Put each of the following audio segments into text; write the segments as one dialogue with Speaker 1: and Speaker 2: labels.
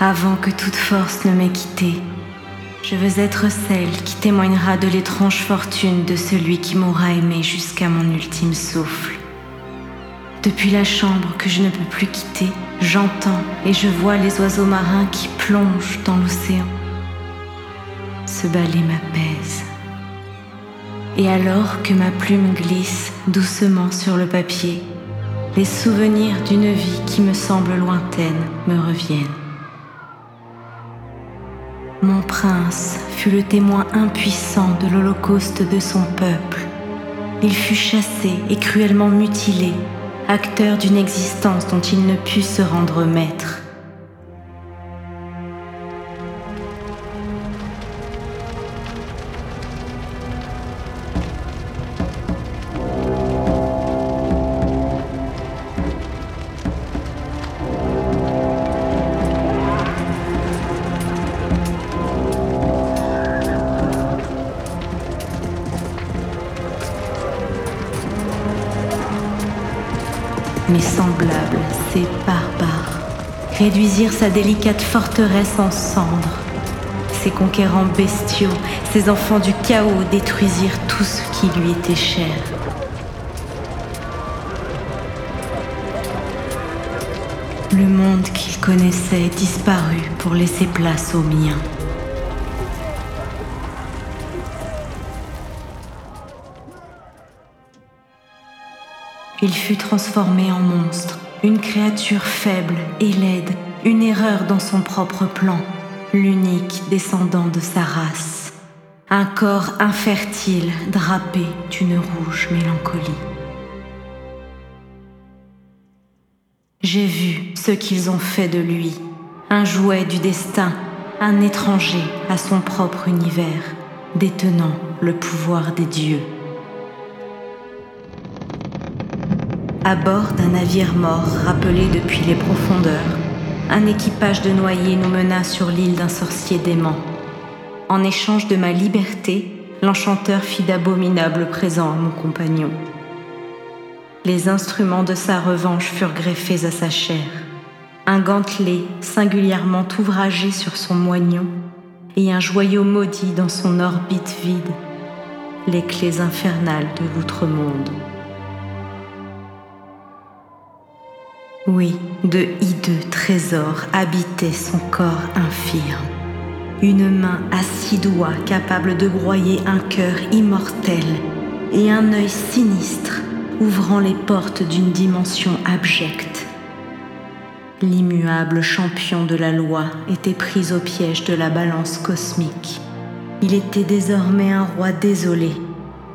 Speaker 1: Avant que toute force ne m'ait quitté, je veux être celle qui témoignera de l'étrange fortune de celui qui m'aura aimé jusqu'à mon ultime souffle. Depuis la chambre que je ne peux plus quitter, j'entends et je vois les oiseaux marins qui plongent dans l'océan. Ce balai m'apaise. Et alors que ma plume glisse doucement sur le papier, les souvenirs d'une vie qui me semble lointaine me reviennent. Mon prince fut le témoin impuissant de l'holocauste de son peuple. Il fut chassé et cruellement mutilé, acteur d'une existence dont il ne put se rendre maître. Mes semblables, ces barbares, réduisirent sa délicate forteresse en cendres. Ces conquérants bestiaux, ces enfants du chaos détruisirent tout ce qui lui était cher. Le monde qu'il connaissait disparut pour laisser place au mien. Il fut transformé en monstre, une créature faible et laide, une erreur dans son propre plan, l'unique descendant de sa race. Un corps infertile drapé d'une rouge mélancolie. J'ai vu ce qu'ils ont fait de lui, un jouet du destin, un étranger à son propre univers, détenant le pouvoir des dieux. À bord d'un navire mort rappelé depuis les profondeurs, un équipage de noyés nous mena sur l'île d'un sorcier dément. En échange de ma liberté, l'enchanteur fit d'abominables présents à mon compagnon. Les instruments de sa revanche furent greffés à sa chair. Un gantelet singulièrement ouvragé sur son moignon et un joyau maudit dans son orbite vide, les clés infernales de l'outre-monde. Oui, de hideux trésors habitaient son corps infirme. Une main à six doigts capable de broyer un cœur immortel et un œil sinistre ouvrant les portes d'une dimension abjecte. L'immuable champion de la loi était pris au piège de la balance cosmique. Il était désormais un roi désolé,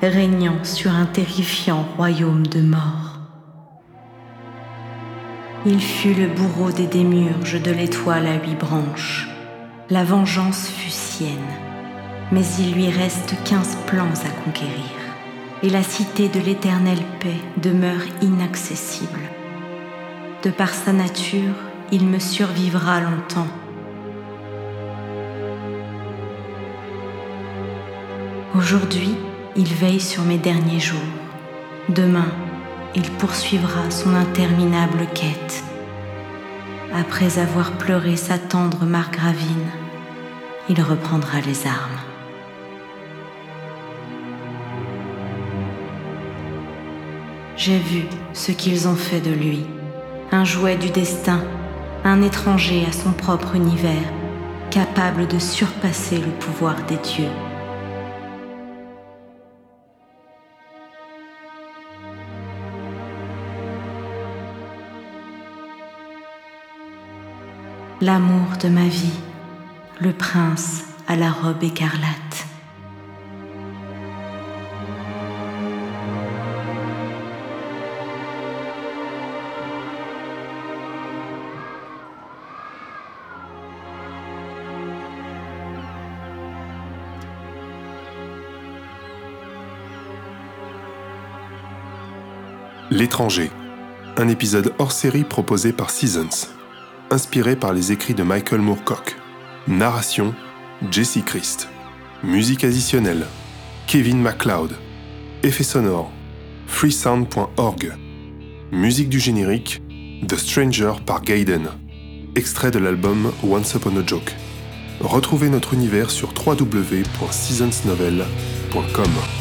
Speaker 1: régnant sur un terrifiant royaume de mort. Il fut le bourreau des démurges de l'étoile à huit branches. La vengeance fut sienne, mais il lui reste quinze plans à conquérir, et la cité de l'éternelle paix demeure inaccessible. De par sa nature, il me survivra longtemps. Aujourd'hui, il veille sur mes derniers jours. Demain, il poursuivra son interminable quête. Après avoir pleuré sa tendre margravine, il reprendra les armes. J'ai vu ce qu'ils ont fait de lui, un jouet du destin, un étranger à son propre univers, capable de surpasser le pouvoir des dieux. L'amour de ma vie, le prince à la robe écarlate.
Speaker 2: L'étranger, un épisode hors série proposé par Seasons inspiré par les écrits de Michael Moorcock. Narration Jesse Christ. Musique additionnelle Kevin MacLeod. Effet sonore freesound.org. Musique du générique The Stranger par Gaiden. extrait de l'album Once Upon a Joke. Retrouvez notre univers sur www.seasonsnovel.com.